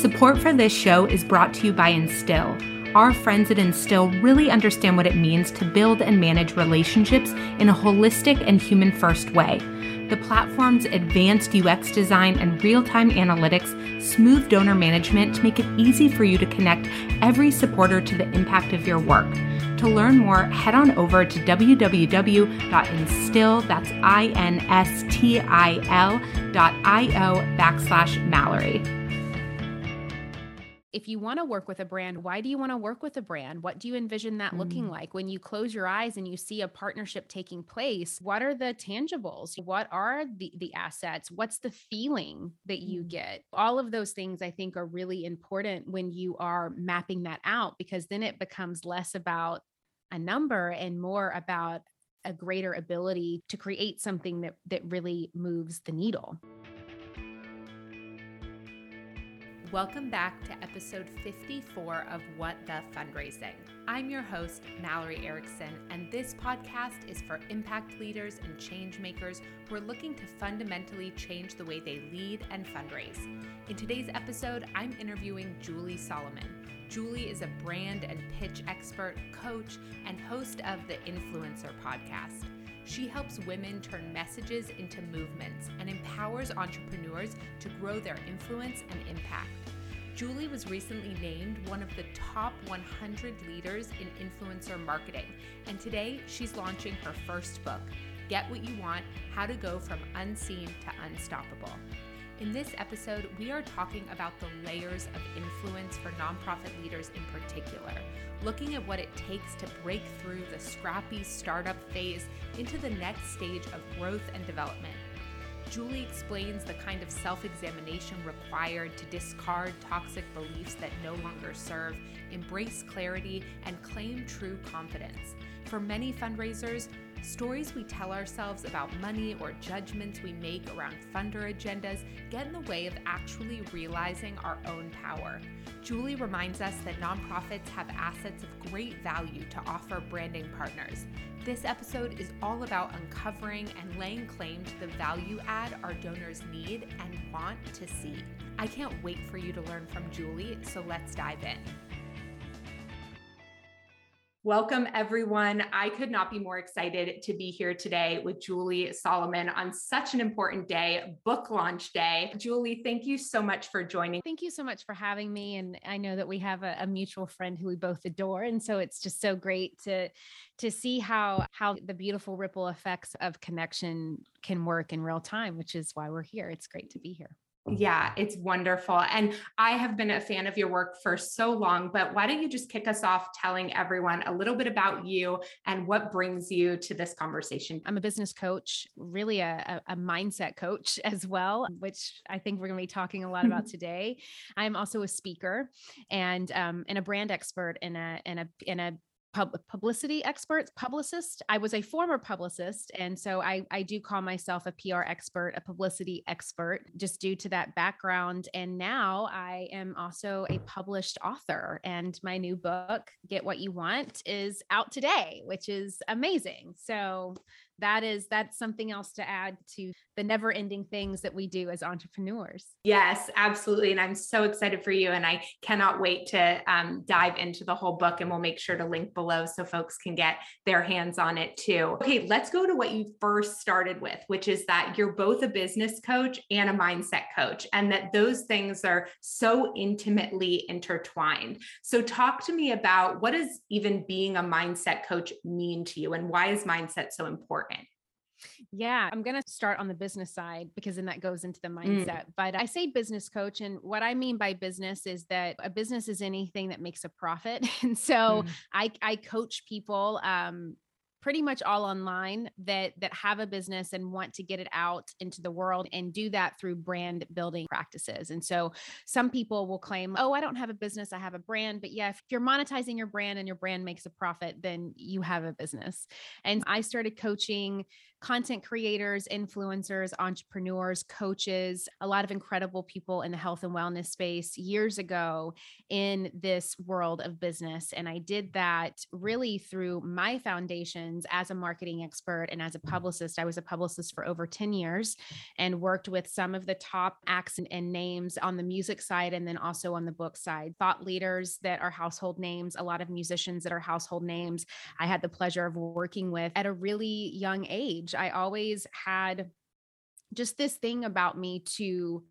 Support for this show is brought to you by Instil. Our friends at Instil really understand what it means to build and manage relationships in a holistic and human first way. The platform's advanced UX design and real time analytics smooth donor management to make it easy for you to connect every supporter to the impact of your work. To learn more, head on over to www.instil, that's backslash Mallory if you want to work with a brand, why do you want to work with a brand? What do you envision that mm. looking like? When you close your eyes and you see a partnership taking place, what are the tangibles? What are the, the assets? What's the feeling that you mm. get? All of those things I think are really important when you are mapping that out because then it becomes less about a number and more about a greater ability to create something that that really moves the needle. Welcome back to episode 54 of What the Fundraising. I'm your host, Mallory Erickson, and this podcast is for impact leaders and change makers who are looking to fundamentally change the way they lead and fundraise. In today's episode, I'm interviewing Julie Solomon. Julie is a brand and pitch expert, coach, and host of the Influencer podcast. She helps women turn messages into movements and empowers entrepreneurs to grow their influence and impact. Julie was recently named one of the top 100 leaders in influencer marketing, and today she's launching her first book, Get What You Want How to Go From Unseen to Unstoppable. In this episode, we are talking about the layers of influence for nonprofit leaders in particular, looking at what it takes to break through the scrappy startup phase into the next stage of growth and development. Julie explains the kind of self examination required to discard toxic beliefs that no longer serve, embrace clarity, and claim true confidence. For many fundraisers, Stories we tell ourselves about money or judgments we make around funder agendas get in the way of actually realizing our own power. Julie reminds us that nonprofits have assets of great value to offer branding partners. This episode is all about uncovering and laying claim to the value add our donors need and want to see. I can't wait for you to learn from Julie, so let's dive in. Welcome, everyone. I could not be more excited to be here today with Julie Solomon on such an important day, book launch day. Julie, thank you so much for joining. Thank you so much for having me. And I know that we have a, a mutual friend who we both adore. And so it's just so great to to see how how the beautiful ripple effects of connection can work in real time, which is why we're here. It's great to be here. Yeah, it's wonderful. And I have been a fan of your work for so long, but why don't you just kick us off telling everyone a little bit about you and what brings you to this conversation? I'm a business coach, really a, a mindset coach as well, which I think we're going to be talking a lot about today. I'm also a speaker and um, and a brand expert in a in a in a pub- publicity experts, publicist. I was a former publicist. And so I, I do call myself a PR expert, a publicity expert, just due to that background. And now I am also a published author. And my new book, Get What You Want, is out today, which is amazing. So that is that's something else to add to the never ending things that we do as entrepreneurs. Yes absolutely and i'm so excited for you and i cannot wait to um, dive into the whole book and we'll make sure to link below so folks can get their hands on it too. Okay let's go to what you first started with which is that you're both a business coach and a mindset coach and that those things are so intimately intertwined. So talk to me about what does even being a mindset coach mean to you and why is mindset so important yeah, I'm going to start on the business side because then that goes into the mm. mindset. Mm. But I say business coach. And what I mean by business is that a business is anything that makes a profit. And so mm. I, I coach people um, pretty much all online that that have a business and want to get it out into the world and do that through brand building practices. And so some people will claim, "Oh, I don't have a business, I have a brand." But yeah, if you're monetizing your brand and your brand makes a profit, then you have a business. And I started coaching content creators, influencers, entrepreneurs, coaches, a lot of incredible people in the health and wellness space years ago in this world of business. And I did that really through my foundations as a marketing expert and as a publicist. I was a publicist for over 10 years and worked with some of the top acts and, and names on the music side and then also on the book side. Thought leaders that are household names, a lot of musicians that are household names. I had the pleasure of working with at a really young age. I always had just this thing about me to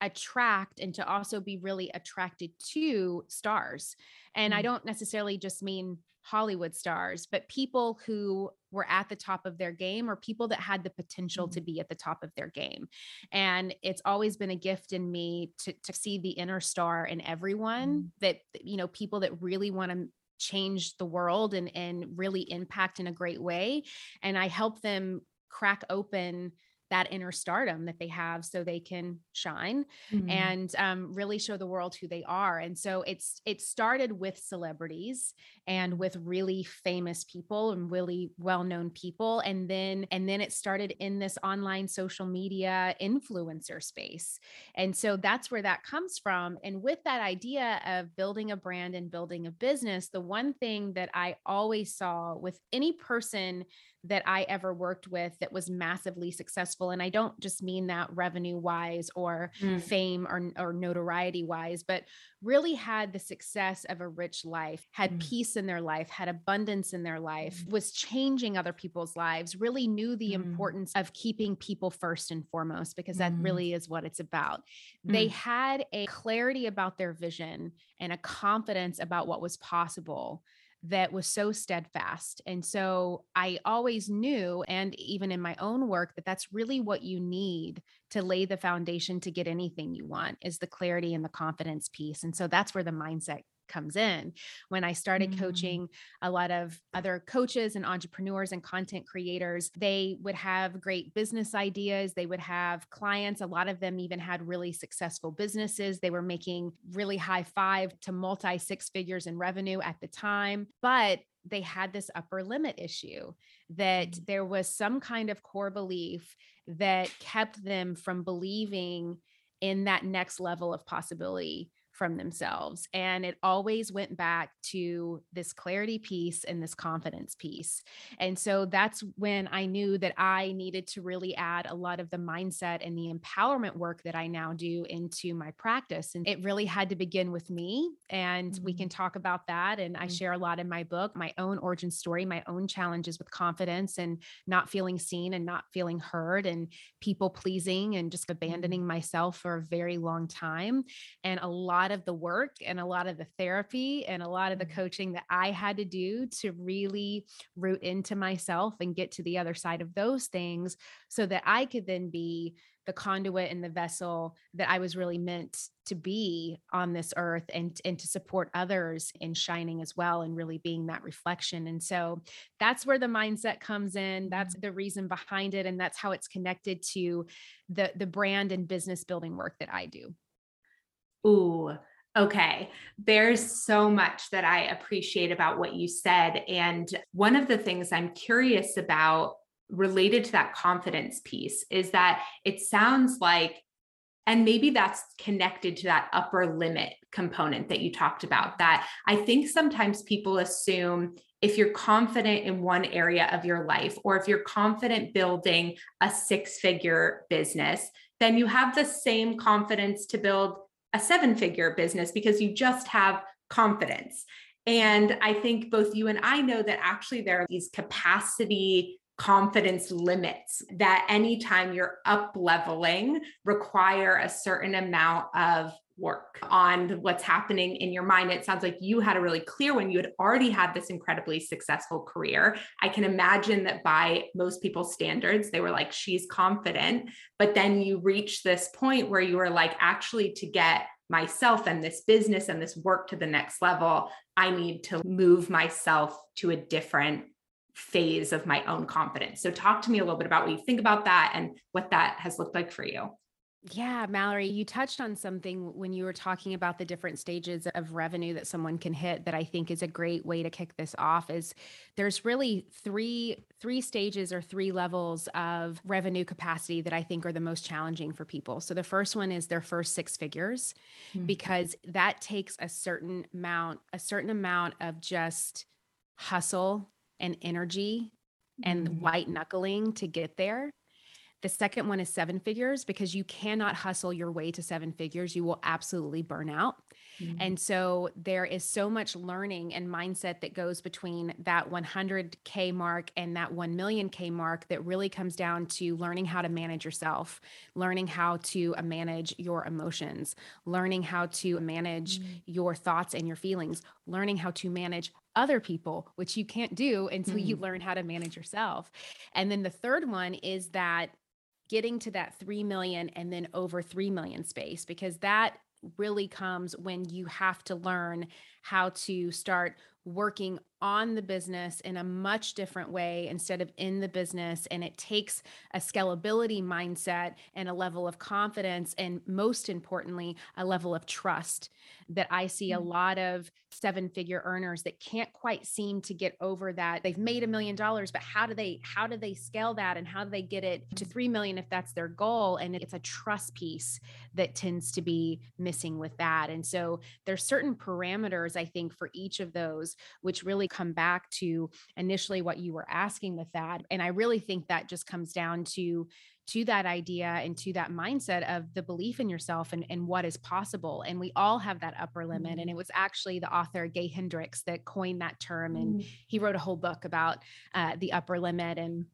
attract and to also be really attracted to stars. And mm-hmm. I don't necessarily just mean Hollywood stars, but people who were at the top of their game or people that had the potential mm-hmm. to be at the top of their game. And it's always been a gift in me to, to see the inner star in everyone mm-hmm. that, you know, people that really want to change the world and, and really impact in a great way. And I help them crack open that inner stardom that they have so they can shine mm-hmm. and um, really show the world who they are. And so it's it started with celebrities and with really famous people and really well-known people and then and then it started in this online social media influencer space. And so that's where that comes from. And with that idea of building a brand and building a business the one thing that i always saw with any person that I ever worked with that was massively successful. And I don't just mean that revenue wise or mm. fame or, or notoriety wise, but really had the success of a rich life, had mm. peace in their life, had abundance in their life, mm. was changing other people's lives, really knew the mm. importance of keeping people first and foremost, because that mm. really is what it's about. They mm. had a clarity about their vision and a confidence about what was possible that was so steadfast. And so I always knew, and even in my own work, that that's really what you need to lay the foundation to get anything you want is the clarity and the confidence piece. And so that's where the mindset comes in. When I started mm. coaching a lot of other coaches and entrepreneurs and content creators, they would have great business ideas. They would have clients. A lot of them even had really successful businesses. They were making really high five to multi six figures in revenue at the time. But they had this upper limit issue that mm. there was some kind of core belief that kept them from believing in that next level of possibility from themselves. And it always went back to this clarity piece and this confidence piece. And so that's when I knew that I needed to really add a lot of the mindset and the empowerment work that I now do into my practice. And it really had to begin with me. And mm-hmm. we can talk about that. And I mm-hmm. share a lot in my book, my own origin story, my own challenges with confidence and not feeling seen and not feeling heard and people pleasing and just mm-hmm. abandoning myself for a very long time. And a lot lot of the work and a lot of the therapy and a lot of the mm-hmm. coaching that I had to do to really root into myself and get to the other side of those things so that I could then be the conduit and the vessel that I was really meant to be on this earth and, and to support others in shining as well and really being that reflection. And so that's where the mindset comes in. That's mm-hmm. the reason behind it. And that's how it's connected to the, the brand and business building work that I do. Ooh, okay. There's so much that I appreciate about what you said. And one of the things I'm curious about related to that confidence piece is that it sounds like, and maybe that's connected to that upper limit component that you talked about. That I think sometimes people assume if you're confident in one area of your life, or if you're confident building a six figure business, then you have the same confidence to build a seven figure business because you just have confidence. And I think both you and I know that actually there are these capacity confidence limits that anytime you're up leveling require a certain amount of work on what's happening in your mind. It sounds like you had a really clear one. You had already had this incredibly successful career. I can imagine that by most people's standards, they were like, she's confident. But then you reach this point where you were like, actually, to get myself and this business and this work to the next level, I need to move myself to a different phase of my own confidence. So, talk to me a little bit about what you think about that and what that has looked like for you. Yeah, Mallory, you touched on something when you were talking about the different stages of revenue that someone can hit that I think is a great way to kick this off is there's really three three stages or three levels of revenue capacity that I think are the most challenging for people. So the first one is their first six figures mm-hmm. because that takes a certain amount a certain amount of just hustle and energy and mm-hmm. white knuckling to get there the second one is seven figures because you cannot hustle your way to seven figures. You will absolutely burn out. Mm-hmm. And so there is so much learning and mindset that goes between that 100K mark and that 1 million K mark that really comes down to learning how to manage yourself, learning how to manage your emotions, learning how to manage mm-hmm. your thoughts and your feelings, learning how to manage other people, which you can't do until mm-hmm. you learn how to manage yourself. And then the third one is that getting to that 3 million and then over 3 million space because that really comes when you have to learn how to start working on the business in a much different way instead of in the business. And it takes a scalability mindset and a level of confidence, and most importantly, a level of trust that I see a mm. lot of seven figure earners that can't quite seem to get over that. They've made a million dollars, but how do they how do they scale that and how do they get it to 3 million if that's their goal? And it's a trust piece that tends to be missing with that. And so there's certain parameters I think for each of those which really come back to initially what you were asking with that. And I really think that just comes down to to that idea and to that mindset of the belief in yourself and, and what is possible. And we all have that upper limit. Mm-hmm. And it was actually the author Gay Hendricks that coined that term. And mm-hmm. he wrote a whole book about uh, the upper limit and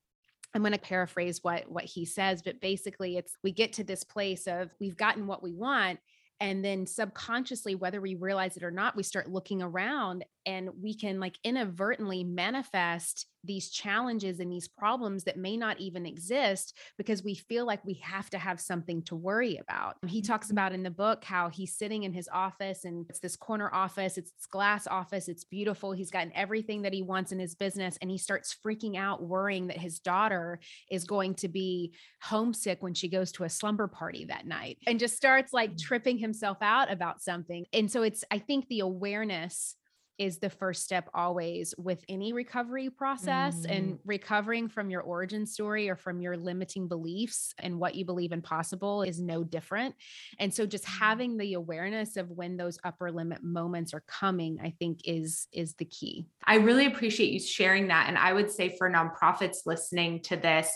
I'm going to paraphrase what what he says, but basically it's we get to this place of we've gotten what we want and then subconsciously whether we realize it or not we start looking around and we can like inadvertently manifest these challenges and these problems that may not even exist because we feel like we have to have something to worry about. He talks mm-hmm. about in the book how he's sitting in his office and it's this corner office, it's this glass office, it's beautiful. He's gotten everything that he wants in his business and he starts freaking out, worrying that his daughter is going to be homesick when she goes to a slumber party that night and just starts like mm. tripping himself out about something. And so it's, I think the awareness is the first step always with any recovery process mm. and recovering from your origin story or from your limiting beliefs and what you believe impossible is no different. And so just mm. having the awareness of when those upper limit moments are coming, I think is is the key. I really appreciate you sharing that and I would say for nonprofits listening to this,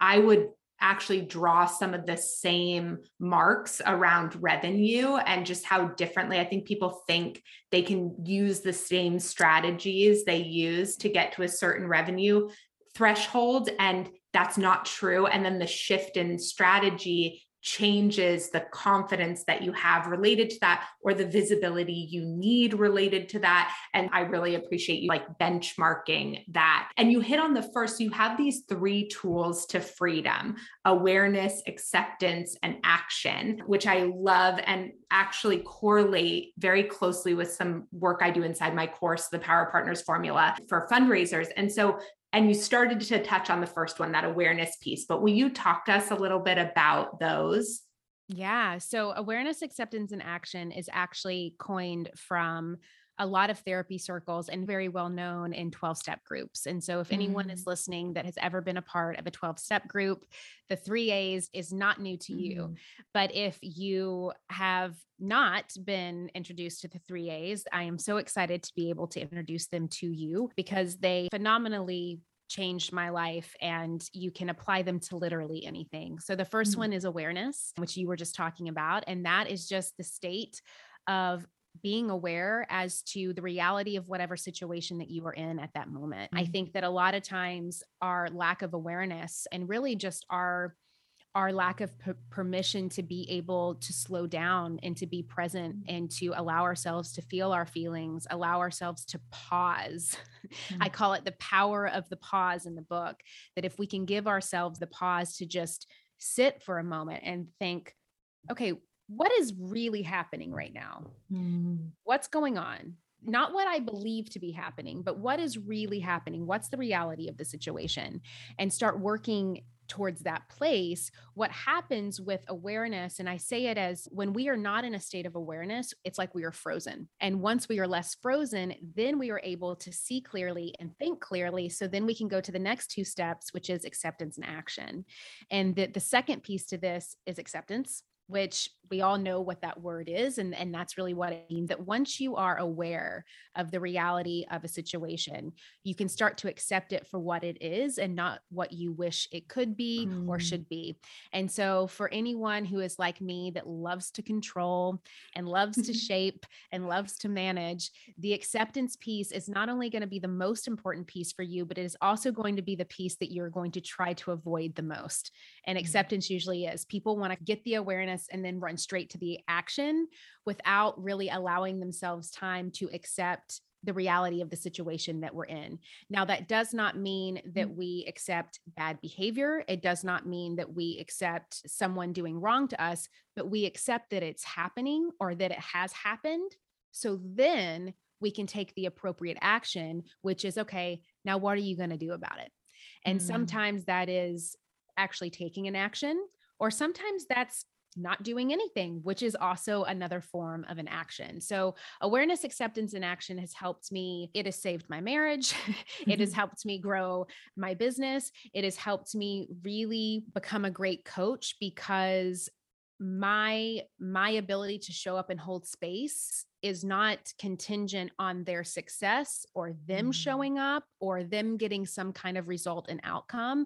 I would actually draw some of the same marks around revenue and just how differently I think people think they can use the same strategies they use to get to a certain revenue threshold. And that's not true. And then the shift in strategy changes the confidence that you have related to that or the visibility you need related to that. And i really appreciate you like benchmarking that. And you hit on the first you have these three tools to freedom awareness acceptance and action which i love and actually correlate very closely with some work i do inside my course the power partners formula for fundraisers. And so and you started to touch on the first one, that awareness piece, but will you talk to us a little bit about those? Yeah. So, awareness, acceptance, and action is actually coined from a lot of therapy circles and very well known in 12 step groups. And so, if anyone mm. is listening that has ever been a part of a 12 step group, the three A's is not new to mm. you. But if you have not been introduced to the three A's, I am so excited to be able to introduce them to you because they phenomenally changed my life and you can apply them to literally anything. So the 1st mm-hmm. one is awareness, which you were just talking about. And that is just the state of being aware as to the reality of whatever situation that you are in at that moment. Mm-hmm. I think that a lot of times our lack of awareness and really just our our lack of p- permission to be able to slow down and to be present mm-hmm. and to allow ourselves to feel our feelings, allow ourselves to pause. Mm-hmm. I call it the power of the pause in the book. That if we can give ourselves the pause to just sit for a moment and think, okay, what is really happening right now? Mm. What's going on? Not what I believe to be happening, but what is really happening? What's the reality of the situation? And start working towards that place. What happens with awareness, and I say it as when we are not in a state of awareness, it's like we are frozen. And once we are less frozen, then we are able to see clearly and think clearly. So then we can go to the next two steps, which is acceptance and action. And the, the second piece to this is acceptance which we all know what that word is and, and that's really what it means that once you are aware of the reality of a situation you can start to accept it for what it is and not what you wish it could be mm. or should be and so for anyone who is like me that loves to control and loves to shape and loves to manage the acceptance piece is not only going to be the most important piece for you but it is also going to be the piece that you're going to try to avoid the most and mm. acceptance usually is people want to get the awareness and then run straight to the action without really allowing themselves time to accept the reality of the situation that we're in. Now, that does not mean that mm. we accept bad behavior. It does not mean that we accept someone doing wrong to us, but we accept that it's happening or that it has happened. So then we can take the appropriate action, which is okay, now what are you going to do about it? And mm. sometimes that is actually taking an action, or sometimes that's not doing anything, which is also another form of an action. So, awareness, acceptance, and action has helped me. It has saved my marriage. it has mm-hmm. helped me grow my business. It has helped me really become a great coach because my my ability to show up and hold space is not contingent on their success or them mm. showing up or them getting some kind of result and outcome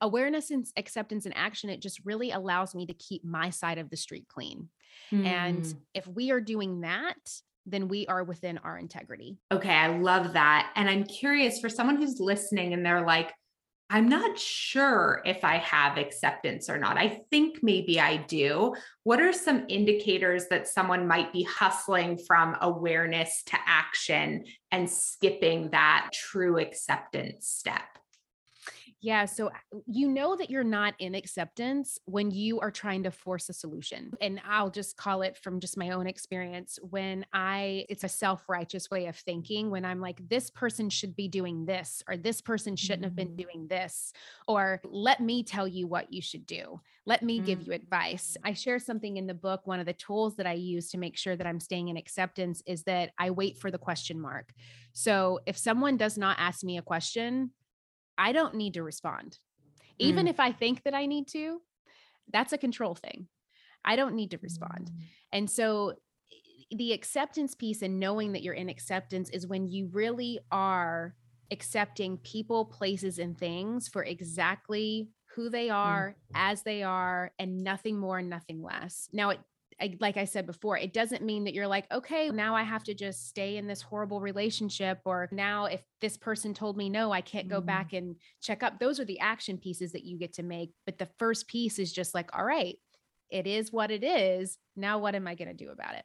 awareness and acceptance and action it just really allows me to keep my side of the street clean mm. and if we are doing that then we are within our integrity. Okay, I love that. And I'm curious for someone who's listening and they're like, I'm not sure if I have acceptance or not. I think maybe I do. What are some indicators that someone might be hustling from awareness to action and skipping that true acceptance step? Yeah. So you know that you're not in acceptance when you are trying to force a solution. And I'll just call it from just my own experience when I, it's a self righteous way of thinking when I'm like, this person should be doing this, or this person shouldn't have been mm. doing this, or let me tell you what you should do. Let me give you advice. Mm. I share something in the book. One of the tools that I use to make sure that I'm staying in acceptance is that I wait for the question mark. So if someone does not ask me a question, I don't need to respond. Even mm. if I think that I need to, that's a control thing. I don't need to respond. Mm. And so the acceptance piece and knowing that you're in acceptance is when you really are accepting people, places, and things for exactly who they mm. are, mm. as they are, and nothing more, and nothing less. Now, it I, like I said before, it doesn't mean that you're like, okay, now I have to just stay in this horrible relationship. Or now, if this person told me no, I can't go mm-hmm. back and check up. Those are the action pieces that you get to make. But the first piece is just like, all right, it is what it is. Now, what am I going to do about it?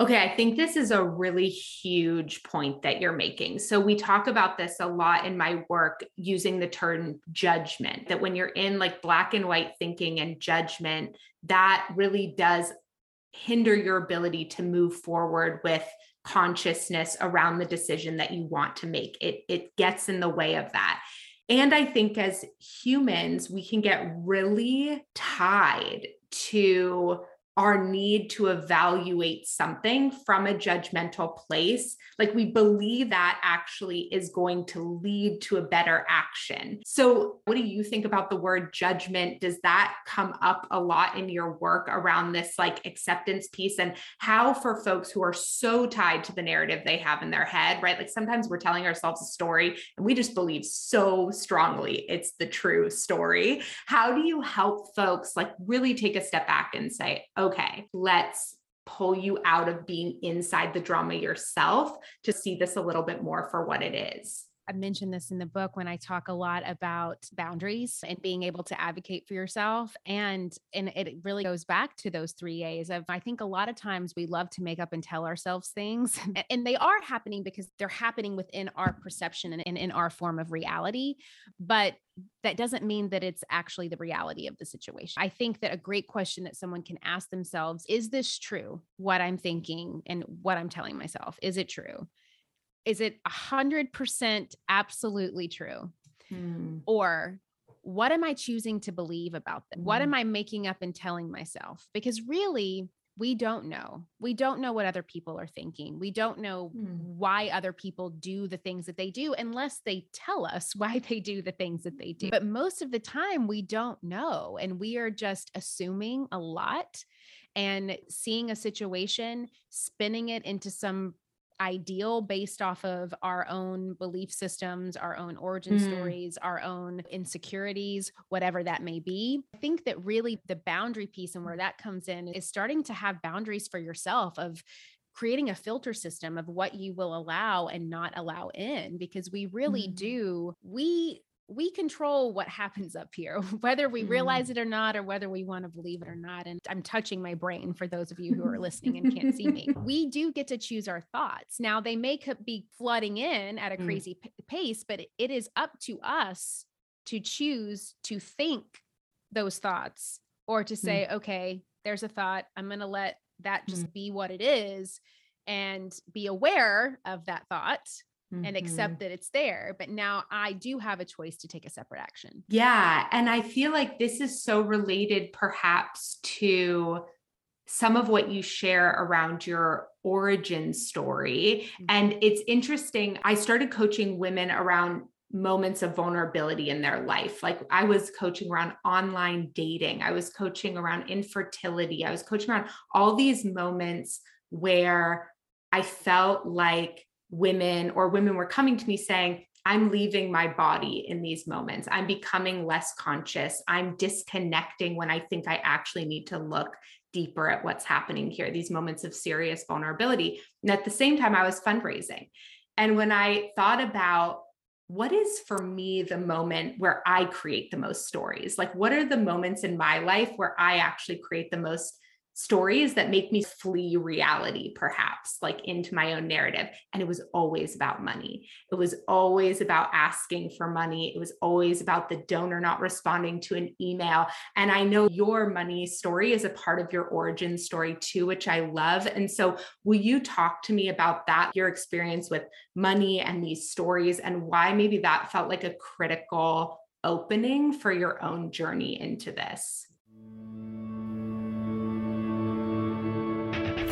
Okay, I think this is a really huge point that you're making. So, we talk about this a lot in my work using the term judgment, that when you're in like black and white thinking and judgment, that really does hinder your ability to move forward with consciousness around the decision that you want to make. It, it gets in the way of that. And I think as humans, we can get really tied to our need to evaluate something from a judgmental place. Like we believe that actually is going to lead to a better action. So, what do you think about the word judgment? Does that come up a lot in your work around this like acceptance piece and how for folks who are so tied to the narrative they have in their head, right? Like sometimes we're telling ourselves a story and we just believe so strongly it's the true story. How do you help folks like really take a step back and say, okay, let's pull you out of being inside the drama yourself to see this a little bit more for what it is. I mentioned this in the book when I talk a lot about boundaries and being able to advocate for yourself. And, and it really goes back to those three A's of I think a lot of times we love to make up and tell ourselves things. And they are happening because they're happening within our perception and in our form of reality. But that doesn't mean that it's actually the reality of the situation. I think that a great question that someone can ask themselves is this true? What I'm thinking and what I'm telling myself, is it true? Is it a hundred percent absolutely true? Hmm. Or what am I choosing to believe about this? What am I making up and telling myself? Because really, we don't know. We don't know what other people are thinking. We don't know mm. why other people do the things that they do unless they tell us why they do the things that they do. But most of the time, we don't know. And we are just assuming a lot and seeing a situation, spinning it into some ideal based off of our own belief systems, our own origin mm. stories, our own insecurities, whatever that may be. I think that really the boundary piece and where that comes in is starting to have boundaries for yourself of creating a filter system of what you will allow and not allow in because we really mm. do we we control what happens up here, whether we realize mm. it or not, or whether we want to believe it or not. And I'm touching my brain for those of you who are listening and can't see me. We do get to choose our thoughts. Now, they may be flooding in at a mm. crazy p- pace, but it is up to us to choose to think those thoughts or to say, mm. okay, there's a thought. I'm going to let that just mm. be what it is and be aware of that thought mm-hmm. and accept that it's there. But now I do have a choice to take a separate action. Yeah. And I feel like this is so related perhaps to some of what you share around your origin story. Mm-hmm. And it's interesting. I started coaching women around moments of vulnerability in their life. Like I was coaching around online dating, I was coaching around infertility, I was coaching around all these moments where I felt like women or women were coming to me saying, I'm leaving my body in these moments. I'm becoming less conscious. I'm disconnecting when I think I actually need to look deeper at what's happening here, these moments of serious vulnerability. And at the same time, I was fundraising. And when I thought about what is for me the moment where I create the most stories, like what are the moments in my life where I actually create the most stories that make me flee reality, perhaps like into my own narrative. And it was always about money. It was always about asking for money. It was always about the donor not responding to an email. And I know your money story is a part of your origin story too, which I love. And so, will you talk to me about that, your experience with money and these stories, and why maybe that felt like a critical opening for your own journey into this?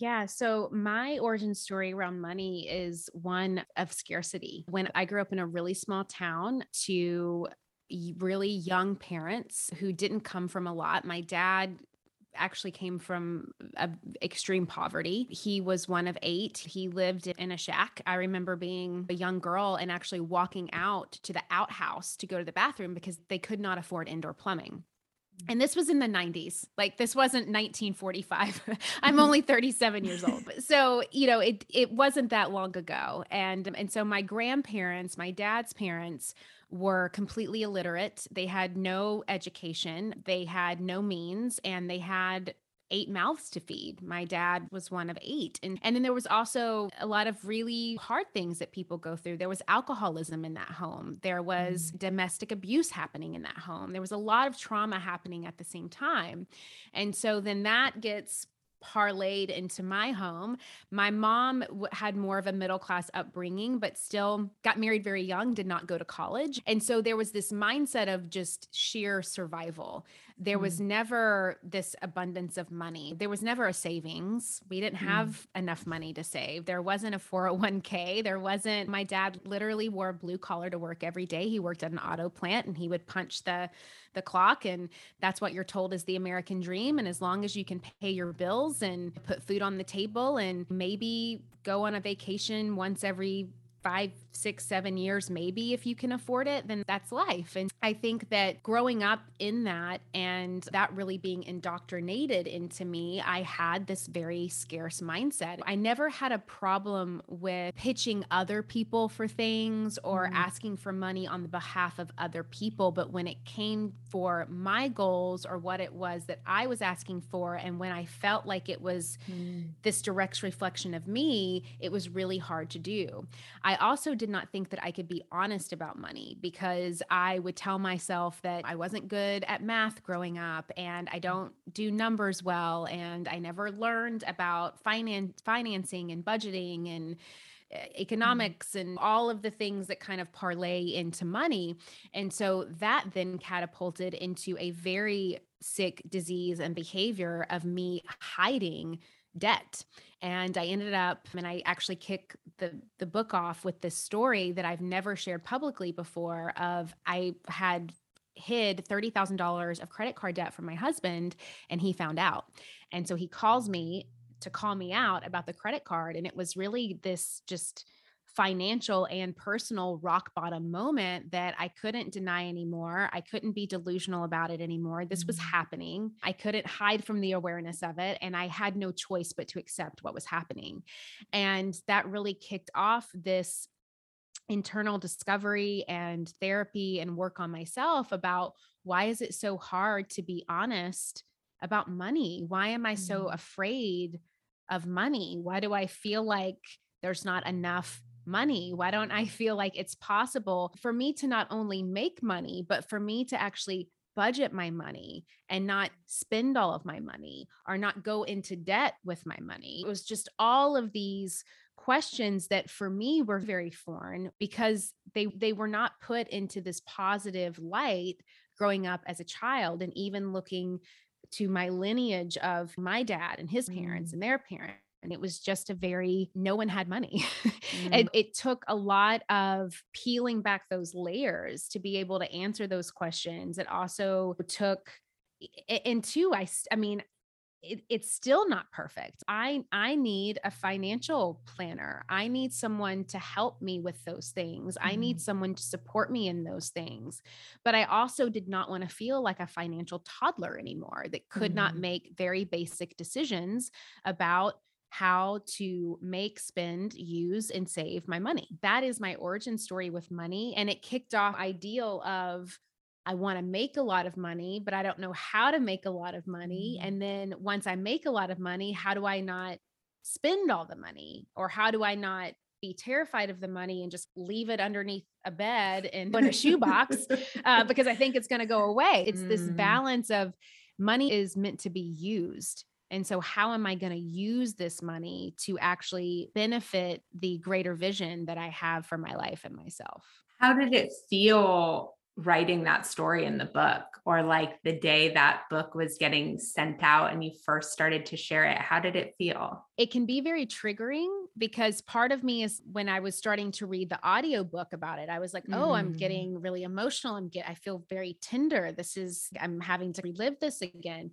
Yeah. So my origin story around money is one of scarcity. When I grew up in a really small town to really young parents who didn't come from a lot, my dad actually came from a, extreme poverty. He was one of eight. He lived in a shack. I remember being a young girl and actually walking out to the outhouse to go to the bathroom because they could not afford indoor plumbing and this was in the 90s like this wasn't 1945 i'm mm-hmm. only 37 years old. So you know it it wasn't that long ago. And and so my grandparents my dad's parents were completely illiterate. They had no education. They had no means. And they had eight mouths to feed. My dad was one of eight. And, and then there was also a lot of really hard things that people go through. There was alcoholism in that home, there was mm. domestic abuse happening in that home, there was a lot of trauma happening at the same time. And so then that gets parlayed into my home. My mom w- had more of a middle class upbringing, but still got married very young, did not go to college. And so there was this mindset of just sheer survival. There was mm. never this abundance of money. There was never a savings. We didn't mm. have enough money to save. There wasn't a 401k. There wasn't, my dad literally wore a blue collar to work every day. He worked at an auto plant and he would punch the the clock and that's what you're told is the American dream and as long as you can pay your bills and put food on the table and maybe go on a vacation once every five, six, seven years, maybe if you can afford it, then that's life. And I think that growing up in that and that really being indoctrinated into me, I had this very scarce mindset. I never had a problem with pitching other people for things or mm. asking for money on the behalf of other people. But when it came for my goals or what it was that I was asking for, and when I felt like it was mm. this direct reflection of me, it was really hard to do. I also did not think that I could be honest about money because I would tell myself that I wasn't good at math growing up and I don't do numbers well and I never learned about finance financing and budgeting and eh, economics and all of the things that kind of parlay into money. And so that then catapulted into a very sick disease and behavior of me hiding debt and i ended up and i actually kick the the book off with this story that i've never shared publicly before of i had hid $30,000 of credit card debt from my husband and he found out. And so he calls me to call me out about the credit card and it was really this just financial and personal rock bottom moment that I couldn't deny anymore. I couldn't be delusional about it anymore. This was mm-hmm. happening. I couldn't hide from the awareness of it. And I had no choice but to accept what was happening. And that really kicked off this internal discovery and therapy and work on myself about why is it so hard to be honest about money? Why am I so mm-hmm. afraid of money? Why do I feel like there's not enough money? Why don't I feel like it's possible for me to not only make money, but for me to actually budget my money and not spend all of my money or not go into debt with my money? It was just all of these questions that for me were very foreign because they they were not put into this positive light growing up as a child and even looking to my lineage of my dad and his parents mm. and their parents and it was just a very no one had money mm. and it took a lot of peeling back those layers to be able to answer those questions it also took and two i i mean it, it's still not perfect i i need a financial planner i need someone to help me with those things mm. i need mm-hmm. someone to support me in those things but i also did not want to feel like a financial toddler anymore that could mm. not mm-hmm. make very basic decisions about how to make, spend, use, and save my money. That is my origin story with money. And it kicked off ideal of I want to make a lot of money, but I don't know how to make a lot of money. Mm-hmm. And then once I make a lot of money, how do I not spend all the money? Or how do I not be terrified of the money and just leave it underneath a bed and in a shoebox uh, because I think it's going to go away? It's this balance of money is meant to be used and so, how am I going to use this money to actually benefit the greater vision that I have for my life and myself? How did it feel writing that story in the book or like the day that book was getting sent out and you first started to share it? How did it feel? It can be very triggering because part of me is when i was starting to read the audio book about it i was like oh mm. i'm getting really emotional. I'm get i feel very tender. This is i'm having to relive this again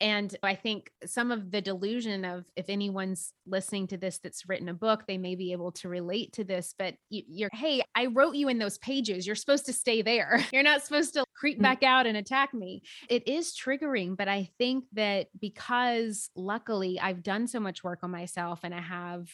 and I think some of the delusion of if anyone's listening to this that's written a book, they may be able to relate to this. But you're, hey, I wrote you in those pages. You're supposed to stay there. You're not supposed to creep mm. back out and attack me. It is triggering, but I think that because luckily I've done so much work on myself and I have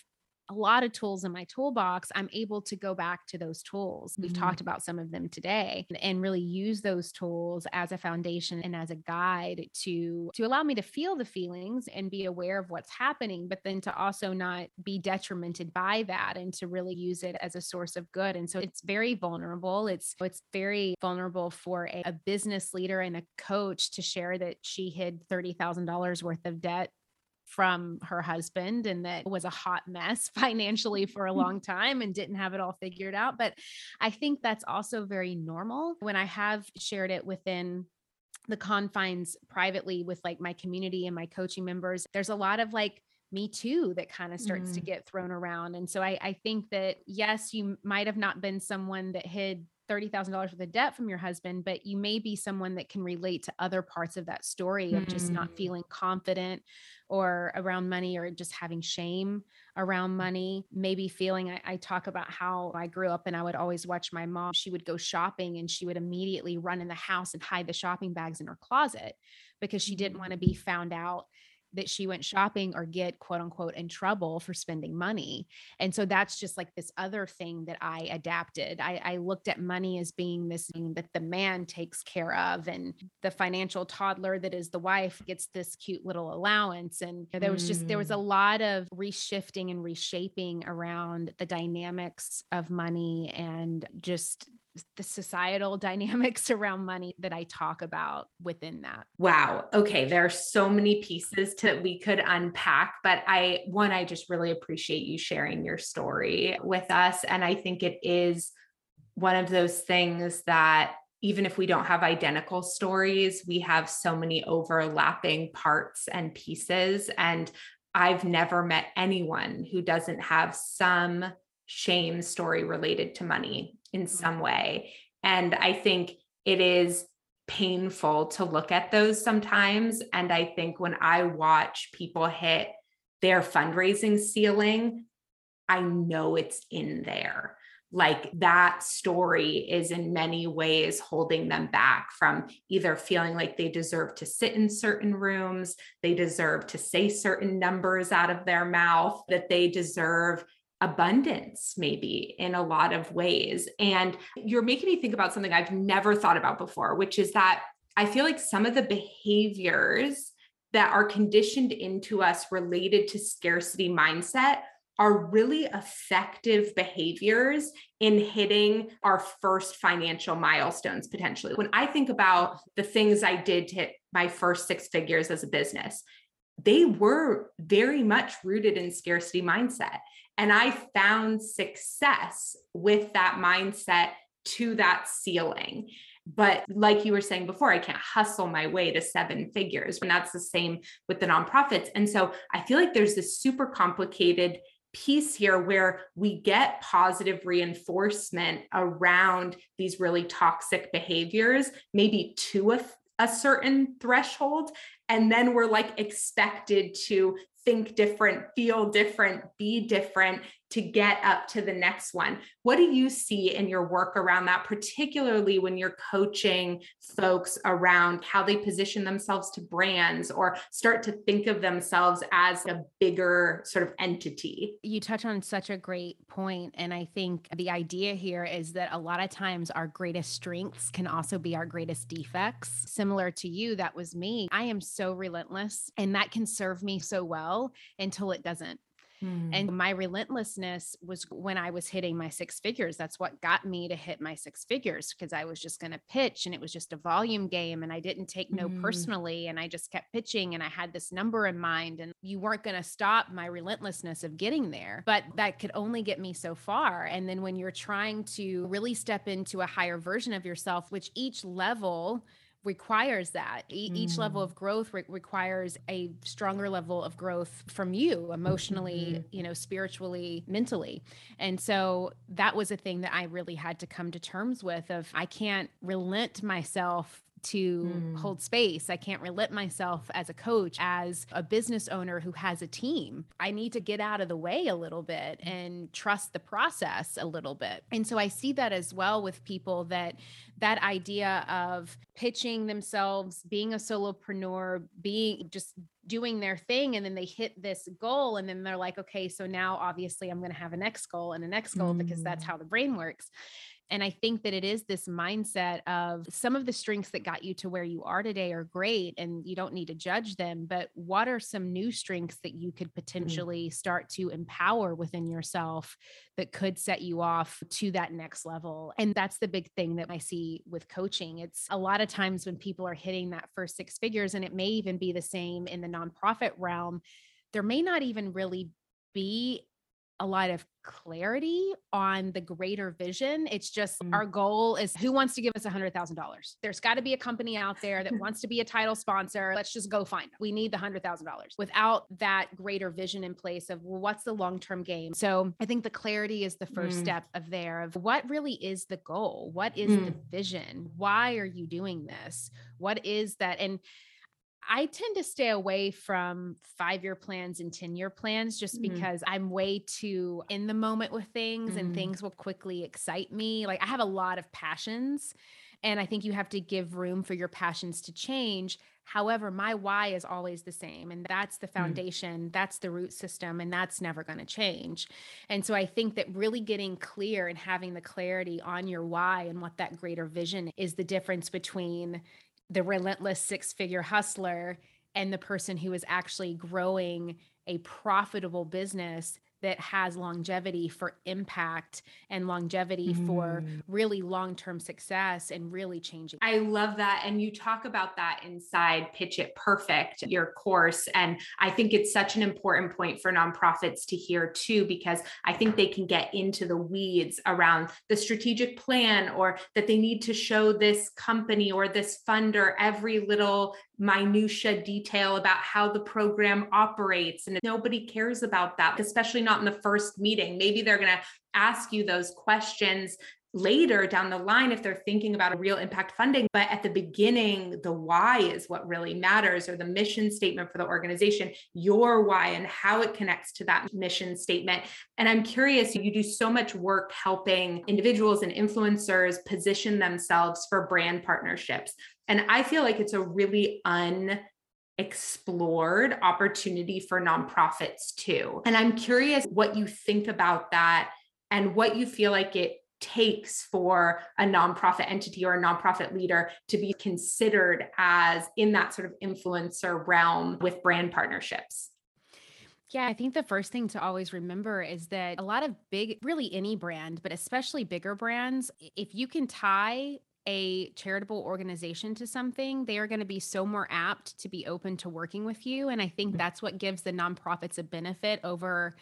a lot of tools in my toolbox, I'm able to go back to those tools. We've mm-hmm. talked about some of them today and really use those tools as a foundation and as a guide to to allow me to feel the feelings and be aware of what's happening, but then to also not be detrimented by that and to really use it as a source of good. And so it's very vulnerable. It's it's very vulnerable for a, a business leader and a coach to share that she hid $30,000 worth of debt from her husband and that was a hot mess financially for a long time and didn't have it all figured out. But I think that's also very normal when I have shared it within the confines privately with like my community and my coaching members. There's a lot of like, me too that kind of starts mm. to get thrown around and so I, I think that yes you might have not been someone that hid $30,000 worth of debt from your husband, but you may be someone that can relate to other parts of that story of just not Mm. feeling confident or around money or just having shame around money. Maybe feeling I, I talk about how I grew up and I would always watch my mom. She would go shopping and she would immediately run in the house and hide the shopping bags in her closet because she didn't want to be found out that she went shopping or get quote unquote in trouble for spending money. And so that's just like this other thing that I adapted. I, I looked at money as being this thing that the man takes care of, and the financial toddler that is the wife gets this cute little allowance. And there was just, there was a mm. lot of reshifting and reshaping around the dynamics of money and just the societal dynamics around money that I talk about within that. Wow. Okay. There are so many pieces to we could unpack, but I one, I just really appreciate you sharing your story with us. And I think it is one of those things that even if we don't have identical stories, we have so many overlapping parts and pieces. And I've never met anyone who doesn't have some shame story related to money in mm-hmm. some way. And I think it is painful to look at those sometimes. And I think when I watch people hit their fundraising ceiling, I know it's in there. Like that story is in many ways holding them back from either feeling like they deserve to sit in certain rooms, they deserve to say certain numbers out of their mouth, that they deserve abundance, maybe in a lot of ways. And you're making me think about something I've never thought about before, which is that I feel like some of the behaviors that are conditioned into us related to scarcity mindset are really effective behaviors in hitting our first financial milestones potentially. When I think about the things I did to hit my first six figures as a business, they were very much rooted in scarcity mindset. And I found success with that mindset to that ceiling. But like you were saying before, I can't hustle my way to seven figures. And that's the same with the nonprofits. And so I feel like there's this super complicated piece here where we get positive reinforcement around these really toxic behaviors, maybe to a, certain threshold. And then we're like expected to think different, feel different, be different to get up to the next one. What do you see in your work around that, particularly when you're coaching folks around how they position themselves to brands or start to think of themselves as a bigger sort of entity? You touch on such a great point, And I think the idea here is that a lot of times our greatest strengths can also be our greatest defects. Similar to you, that was me. I am so relentless, and that can serve me so well until it doesn't. Hmm. And my relentlessness was when I was hitting my six figures. That's what got me to hit my six figures because I was just going to pitch and it was just a volume game and I didn't take no Mm. personally. And I just kept pitching and I had this number in mind. And you weren't going to stop my relentlessness of getting there, but that could only get me so far. And then when you're trying to really step into a higher version of yourself, which each level, requires that. E- each level Mm. of growth re- requires a stronger level of growth from you emotionally you know spiritually mentally. And so that was a thing that i really had to come to terms with of i can't relent myself to Mm. hold space. I can't relent myself as a coach, as a business owner who has a team. I need to get out of the way a little bit and trust the process a little bit. And so I see that as well with people that that idea of pitching themselves, being a solopreneur, being just doing their thing and then they hit this goal and then they're like okay so now obviously I'm going to have a next goal and a next goal because that's Mm. how the brain works and I think that it is this mindset of some of the strengths that got you to where you are today are great and you don't need to judge them. But what are some new strengths that you could mm. potentially start to empower within yourself that could set you off to that next level? And that's the big thing that I see with coaching. It's a lot of times when people are hitting that first six figures, and it may even be the same in the nonprofit realm, there may not even really be a lot of clarity on the greater vision. It's just Mm. our goal is who wants to give us a hundred thousand dollars? There's got to be a company out there that wants to be a title sponsor. Let's just go find. Them. We need the hundred thousand dollars. Without that greater vision in place of well, what's the long term game. So I think the clarity is the first Mm. step of there of what really is the goal. What is the vision? Why are you doing this? What is that? And I tend to stay away from five year plans and 10 year plans just Mhm. because I'm way too in the moment with things and Mm. things will quickly excite me. Like I have a lot of passions and I think you have to give room for your passions to change. However, my why is always the same. And that's the foundation, that's the root system, and that's never going to change. And so I think that really getting clear and having the clarity on your why and what that greater vision is the difference between the relentless six figure hustler and the person who is actually growing a profitable business that has longevity for impact and longevity for Mm. really long term success and really changing. I love that. And you talk about that inside Pitch It Perfect, your course. And I think it's such an important point for nonprofits to hear too, because I think they can get into the weeds around the strategic plan or that they need to show this company or this funder every little minutia detail about how the program operates. And nobody cares about that, especially not in the first meeting. Maybe they're going to ask you those questions later down the line if they're thinking about a real impact funding. But at the beginning, the why is what really matters, or the mission statement for the organization, your why and how it connects to that mission statement. And I'm curious, you do so much work helping individuals and influencers position themselves for brand partnerships. And I feel like it's a really un explored opportunity for nonprofits too. And I'm curious what you think about that and what you feel like it takes for a nonprofit entity or a nonprofit leader to be considered as in that sort of influencer realm with brand partnerships. Yeah, I think the first thing to always remember is that a lot of big, really any brand, but especially bigger brands, if you can tie a charitable organization to something, they are going to be so more apt to be open to working with you. And I think mm. that's what gives the nonprofits a benefit over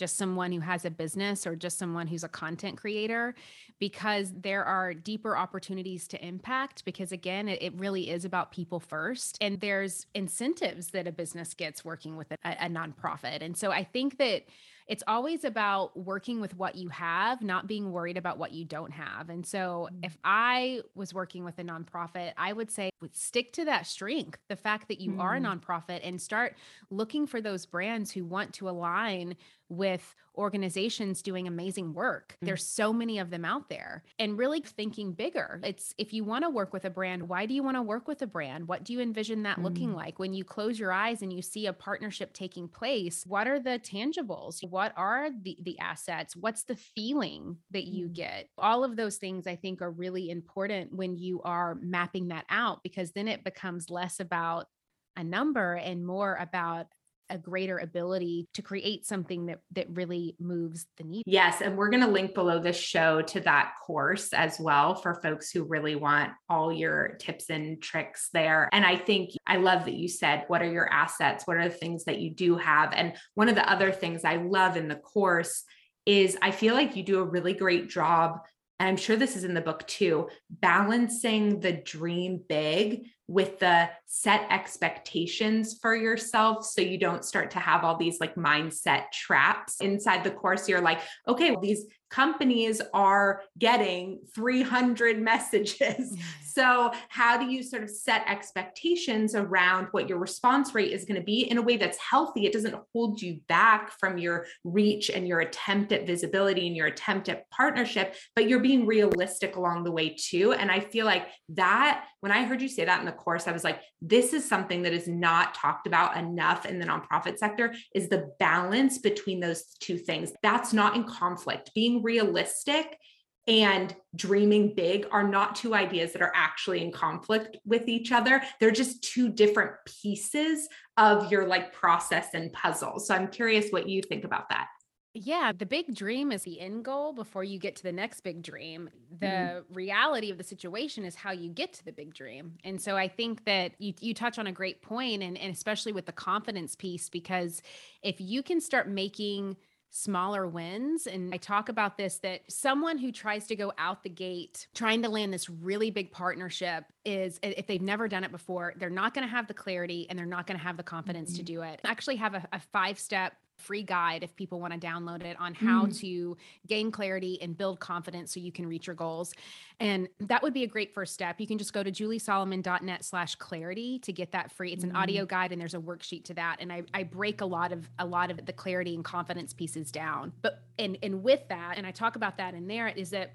just someone who has a business or just someone who's a content creator because there are deeper opportunities to impact because again it, it really is about people first and there's incentives that a business gets working with a, a nonprofit and so i think that it's always about working with what you have, not being worried about what you don't have. And so, if I was working with a nonprofit, I would say stick to that strength, the fact that you mm. are a nonprofit, and start looking for those brands who want to align with organizations doing amazing work. Mm. There's so many of them out there and really thinking bigger. It's if you want to work with a brand, why do you want to work with a brand? What do you envision that mm. looking like? When you close your eyes and you see a partnership taking place, what are the tangibles? What are the the assets? What's the feeling that you mm. get? All of those things I think are really important when you are mapping that out because then it becomes less about a number and more about a greater ability to create something that that really moves the needle. Yes, and we're going to link below this show to that course as well for folks who really want all your tips and tricks there. And I think I love that you said what are your assets? What are the things that you do have? And one of the other things I love in the course is I feel like you do a really great job and I'm sure this is in the book too, balancing the dream big with the set expectations for yourself so you don't start to have all these like mindset traps inside the course. You're like okay well, these companies are getting 300 messages. Mm-hmm. So how do you sort of set expectations around what your response rate is going to be in a way that's healthy? It doesn't hold you back from your reach and your attempt at visibility and your attempt at partnership but you're being realistic along the way too. And i feel like that when i heard you say that in the course, I was like, this is something that is not talked about enough in the nonprofit sector is the balance between those two things. That's not in conflict. Being realistic and dreaming big are not two ideas that are actually in conflict with each other. They're just two different pieces of your like process and puzzle. So I'm curious what you think about that. Yeah, the big dream is the end goal before you get to the next big dream. The mm-hmm. reality of the situation is how you get to the big dream. And so I think that you, you touch on a great point and, and especially with the confidence piece, because if you can start making smaller wins. And I talk about this that someone who tries to go out the gate trying to land this really big partnership is, if they've never done it before, they're not going to have the clarity and they're not going to have the confidence mm-hmm. to do it. I actually have a, a five step free guide if people want to download it on how mm. to gain clarity and build confidence so you can reach your goals. And that would be a great first step. You can just go to juliesolomon.net slash clarity to get that free. It's an mm. audio guide and there's a worksheet to that. And I, I break a lot of a lot of the clarity and confidence pieces down. But and and with that, and I talk about that in there, is that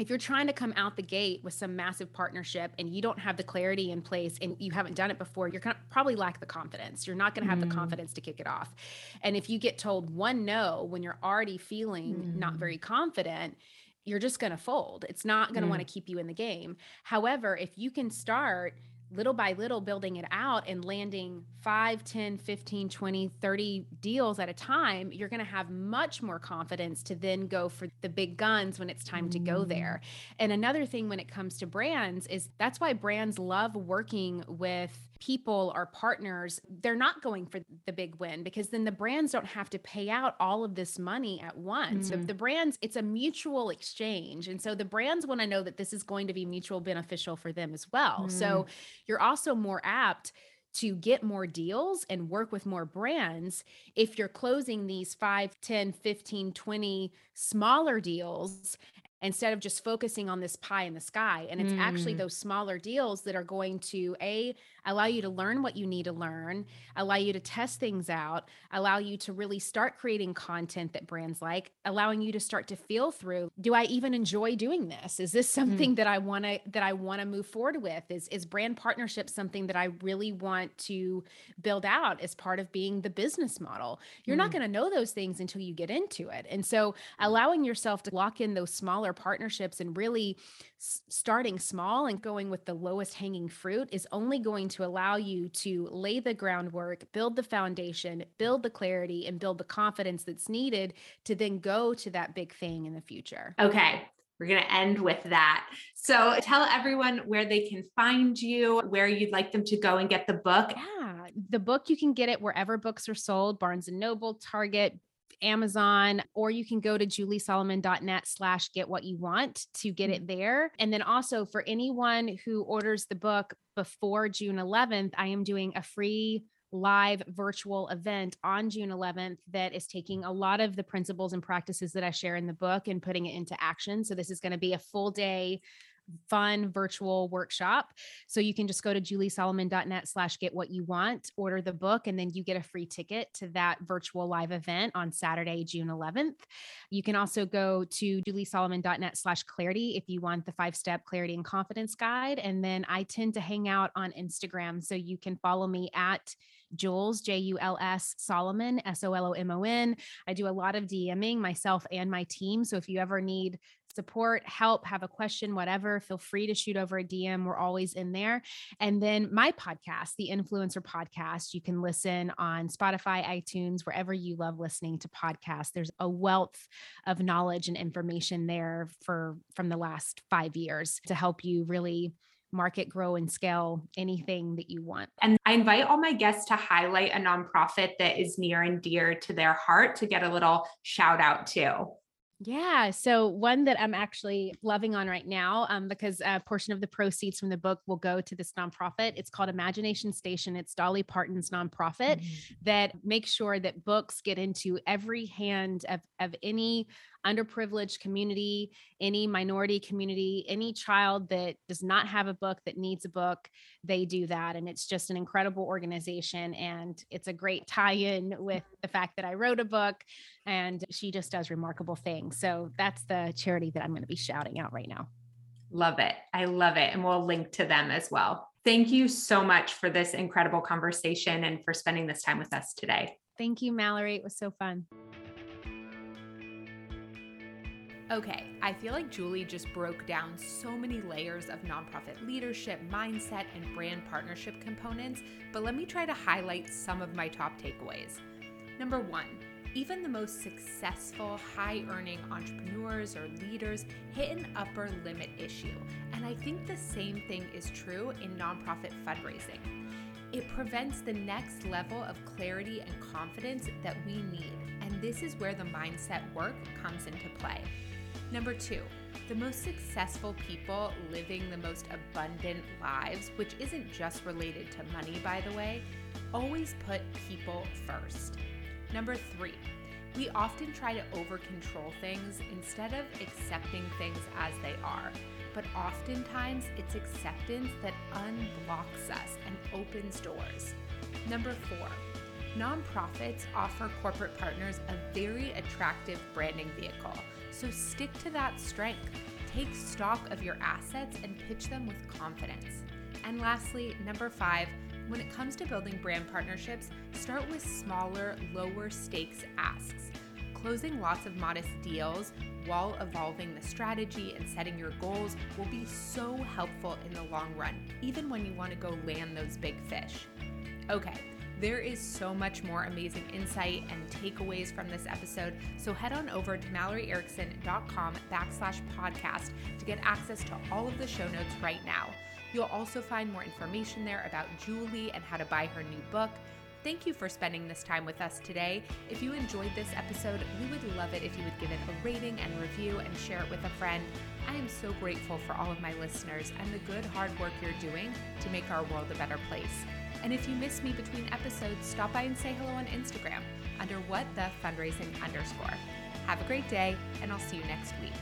if you're trying to come out the gate with some massive partnership and you don't have the clarity in place and you haven't done it before, you're going to probably lack the confidence. You're not going to have mm. the confidence to kick it off. And if you get told one no when you're already feeling mm. not very confident, you're just going to fold. It's not going to mm. want to keep you in the game. However, if you can start little by little building it out and landing 5 10 15 20 30 deals at a time you're going to have much more confidence to then go for the big guns when it's time mm. to go there and another thing when it comes to brands is that's why brands love working with people or partners, they're not going for the big win because then the brands don't have to pay out all of this money at once. Mm-hmm. So the brands, it's a mutual exchange. And so the brands want to know that this is going to be mutual beneficial for them as well. Mm-hmm. So you're also more apt to get more deals and work with more brands if you're closing these 5 10 15 20 smaller deals instead of just focusing on this pie in the sky. And it's mm. actually those smaller deals that are going to a allow you to learn what you need to learn, allow you to test things out, allow you to really start creating content that brands like, allowing you to start to feel through, do I even enjoy doing this? Is this mm. something mm. that I want to that I want to move forward with? Is is brand partnership something that I really want to build out as part of being the business model? You're mm. not going to know those things until you get into it. And so allowing yourself to lock in those smaller partnerships and really s- starting small and going with the lowest hanging fruit is only going to allow you to lay the groundwork, build the foundation, build the clarity, and build the confidence that's needed to then go to that big thing in the future. Okay. We're going to end with that. So tell everyone where they can find you, where you'd like them to go and get the book. Yeah, the book you can get it wherever books are sold Barnes and Noble, Target, Amazon, or you can go to juliesolomon.net slash get what you want to get mm. it there. And then also for anyone who orders the book before June 11th, I am doing a free live virtual event on June 11th that is mm. taking a lot of the principles and practices that I share in the book and putting it into action. So this is going to be a full day fun virtual workshop. So you can just go to juliesolomon.net slash get what you want, order the book, and then you get a free ticket to that virtual live event on Saturday, June 11th. You can also go to juliesolomon.net slash clarity if you want the five step clarity and confidence guide. And then I tend to hang out on Instagram. So you can follow me at Jules, J U L S Solomon, S O L O M O N. I do a lot of DMing myself and my team. So if you ever need support, help, have a question, whatever, feel free to shoot over a DM. We're always in there. And then my podcast, the Influencer Podcast, you can listen on Spotify, iTunes, wherever you love listening to podcasts. There's a wealth of knowledge and information there for from the last 5 years to help you really market, grow, and scale anything that you want. And I invite all my guests to highlight a nonprofit that is near and dear to their heart to get a little shout out to. Yeah. So one that I'm actually loving on right now, um, because a portion of the proceeds from the book will go to this nonprofit. It's called Imagination Station. It's Dolly Parton's nonprofit mm-hmm. that makes sure that books get into every hand of, of any underprivileged community, any minority community, any child that does not have a book that needs a book, they do that. And it's just an incredible organization. And it's a great tie in with the fact that I wrote a book and she just does remarkable things. So that's the charity that I'm going to be shouting out right now. Love it. I love it. And we'll link to them as well. Thank you so much for this incredible conversation and for spending this time with us today. Thank you, Mallory. It was so fun. Okay, I feel like Julie just broke down so many layers of nonprofit leadership, mindset, and brand partnership components, but let me try to highlight some of my top takeaways. Number one, even the most successful, high earning entrepreneurs or leaders hit an upper limit issue. And I think the same thing is true in nonprofit fundraising It prevents the next level of clarity and confidence that we need. And this is where the mindset work comes into play. Number two, the most successful people living the most abundant lives, which isn't just related to money, by the way, always put people first. Number three, we often try to over control things instead of accepting things as they are. But oftentimes, it's acceptance that unblocks us and opens doors. Number four, nonprofits offer corporate partners a very attractive branding vehicle. So stick to that strength. Take stock of your assets and pitch them with confidence. And lastly, number five, when it comes to building brand partnerships, start with smaller, lower stakes asks. Closing lots of modest deals while evolving the strategy and setting your goals will be so helpful in the long run, even when you want to go land those big fish. Okay, there is so much more amazing insight and takeaways from this episode, so head on over to malloryerickson.com backslash podcast to get access to all of the show notes right now. You'll also find more information there about Julie and how to buy her new book. Thank you for spending this time with us today. If you enjoyed this episode, we would love it if you would give it a rating and review and share it with a friend. I am so grateful for all of my listeners and the good hard work you're doing to make our world a better place. And if you miss me between episodes, stop by and say hello on Instagram under what the fundraising underscore. Have a great day, and I'll see you next week.